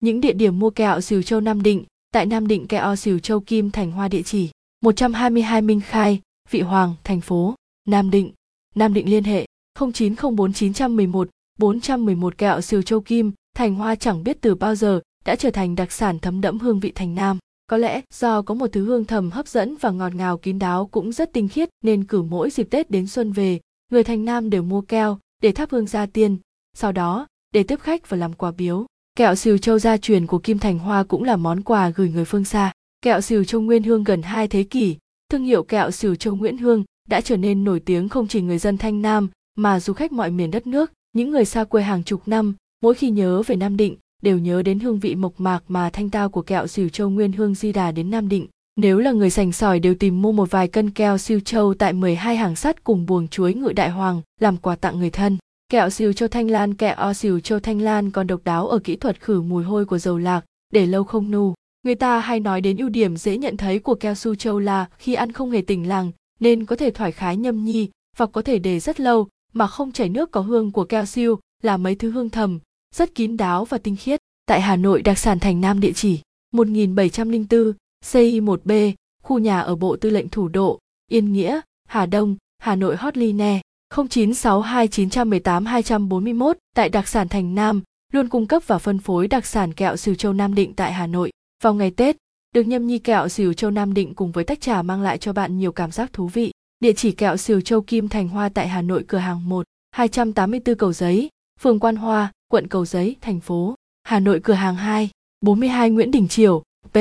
Những địa điểm mua kẹo xỉu Châu Nam Định, tại Nam Định kẹo xỉu Châu Kim Thành Hoa địa chỉ 122 Minh Khai, Vị Hoàng, thành phố Nam Định. Nam Định liên hệ 0904 911 411 kẹo xỉu Châu Kim, Thành Hoa chẳng biết từ bao giờ đã trở thành đặc sản thấm đẫm hương vị thành Nam. Có lẽ do có một thứ hương thầm hấp dẫn và ngọt ngào kín đáo cũng rất tinh khiết nên cử mỗi dịp Tết đến xuân về, người thành Nam đều mua keo để thắp hương gia tiên, sau đó để tiếp khách và làm quà biếu. Kẹo xìu châu gia truyền của Kim Thành Hoa cũng là món quà gửi người phương xa. Kẹo xìu châu Nguyên Hương gần hai thế kỷ, thương hiệu kẹo xìu châu Nguyễn Hương đã trở nên nổi tiếng không chỉ người dân Thanh Nam mà du khách mọi miền đất nước, những người xa quê hàng chục năm, mỗi khi nhớ về Nam Định đều nhớ đến hương vị mộc mạc mà thanh tao của kẹo xìu châu Nguyên Hương di đà đến Nam Định. Nếu là người sành sỏi đều tìm mua một vài cân keo siêu châu tại 12 hàng sắt cùng buồng chuối ngự đại hoàng làm quà tặng người thân. Kẹo xìu châu thanh lan kẹo o xìu châu thanh lan còn độc đáo ở kỹ thuật khử mùi hôi của dầu lạc, để lâu không nu. Người ta hay nói đến ưu điểm dễ nhận thấy của keo su châu là khi ăn không hề tỉnh làng, nên có thể thoải khái nhâm nhi và có thể để rất lâu mà không chảy nước có hương của keo siêu là mấy thứ hương thầm, rất kín đáo và tinh khiết. Tại Hà Nội đặc sản Thành Nam địa chỉ 1704 CI1B, khu nhà ở Bộ Tư lệnh Thủ đô, Yên Nghĩa, Hà Đông, Hà Nội Hotline 0962918241 tại đặc sản Thành Nam, luôn cung cấp và phân phối đặc sản kẹo Sìu Châu Nam Định tại Hà Nội. Vào ngày Tết, được nhâm nhi kẹo Sìu Châu Nam Định cùng với tách trà mang lại cho bạn nhiều cảm giác thú vị. Địa chỉ kẹo Sìu Châu Kim Thành Hoa tại Hà Nội cửa hàng 1, 284 Cầu Giấy, phường Quan Hoa, quận Cầu Giấy, thành phố Hà Nội cửa hàng 2, 42 Nguyễn Đình Triều, P.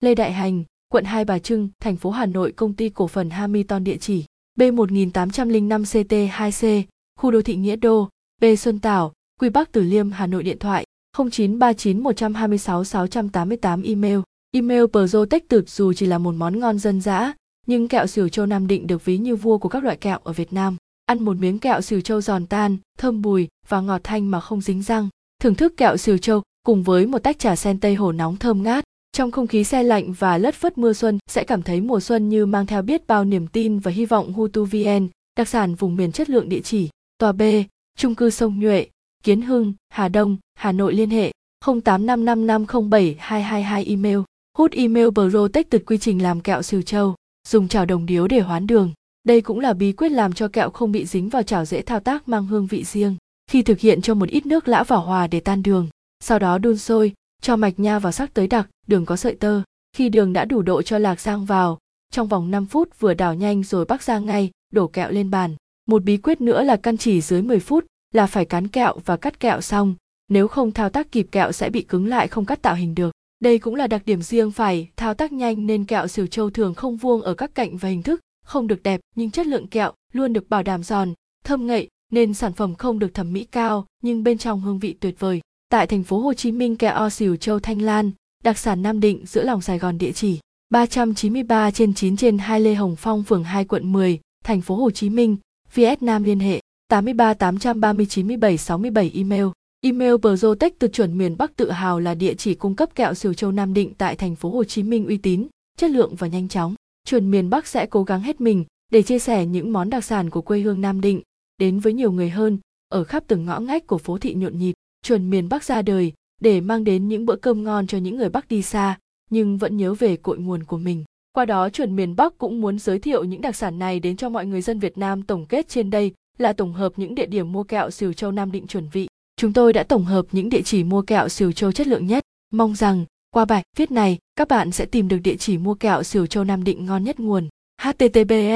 Lê Đại Hành, quận Hai Bà Trưng, thành phố Hà Nội công ty cổ phần hamilton địa chỉ B1805 CT2C, khu đô thị Nghĩa Đô, B Xuân Tảo, Quy Bắc Từ Liêm, Hà Nội điện thoại 0939 126 688 email. Email Protech thực dù chỉ là một món ngon dân dã, nhưng kẹo xỉu châu Nam Định được ví như vua của các loại kẹo ở Việt Nam. Ăn một miếng kẹo xỉu châu giòn tan, thơm bùi và ngọt thanh mà không dính răng. Thưởng thức kẹo xỉu châu cùng với một tách trà sen tây hồ nóng thơm ngát. Trong không khí xe lạnh và lất phất mưa xuân sẽ cảm thấy mùa xuân như mang theo biết bao niềm tin và hy vọng Hutu VN, đặc sản vùng miền chất lượng địa chỉ, tòa B, trung cư sông Nhuệ, Kiến Hưng, Hà Đông, Hà Nội liên hệ 0855507222 email. Hút email Protect từ quy trình làm kẹo siêu châu, dùng chảo đồng điếu để hoán đường. Đây cũng là bí quyết làm cho kẹo không bị dính vào chảo dễ thao tác mang hương vị riêng. Khi thực hiện cho một ít nước lã vào hòa để tan đường, sau đó đun sôi cho mạch nha vào sắc tới đặc, đường có sợi tơ. Khi đường đã đủ độ cho lạc rang vào, trong vòng 5 phút vừa đảo nhanh rồi bắc ra ngay, đổ kẹo lên bàn. Một bí quyết nữa là căn chỉ dưới 10 phút, là phải cán kẹo và cắt kẹo xong. Nếu không thao tác kịp kẹo sẽ bị cứng lại không cắt tạo hình được. Đây cũng là đặc điểm riêng phải thao tác nhanh nên kẹo siêu châu thường không vuông ở các cạnh và hình thức, không được đẹp, nhưng chất lượng kẹo luôn được bảo đảm giòn, thơm ngậy, nên sản phẩm không được thẩm mỹ cao, nhưng bên trong hương vị tuyệt vời tại thành phố Hồ Chí Minh kẹo o xỉu châu Thanh Lan, đặc sản Nam Định giữa lòng Sài Gòn địa chỉ 393 trên 9 trên 2 Lê Hồng Phong phường 2 quận 10, thành phố Hồ Chí Minh, Vietnam liên hệ 83 830 97 67 email. Email Brotech từ chuẩn miền Bắc tự hào là địa chỉ cung cấp kẹo xỉu châu Nam Định tại thành phố Hồ Chí Minh uy tín, chất lượng và nhanh chóng. Chuẩn miền Bắc sẽ cố gắng hết mình để chia sẻ những món đặc sản của quê hương Nam Định đến với nhiều người hơn ở khắp từng ngõ ngách của phố thị nhộn nhịp chuẩn miền Bắc ra đời để mang đến những bữa cơm ngon cho những người Bắc đi xa, nhưng vẫn nhớ về cội nguồn của mình. Qua đó chuẩn miền Bắc cũng muốn giới thiệu những đặc sản này đến cho mọi người dân Việt Nam tổng kết trên đây là tổng hợp những địa điểm mua kẹo xìu châu Nam Định chuẩn vị. Chúng tôi đã tổng hợp những địa chỉ mua kẹo xìu châu chất lượng nhất. Mong rằng qua bài viết này các bạn sẽ tìm được địa chỉ mua kẹo xìu châu Nam Định ngon nhất nguồn. https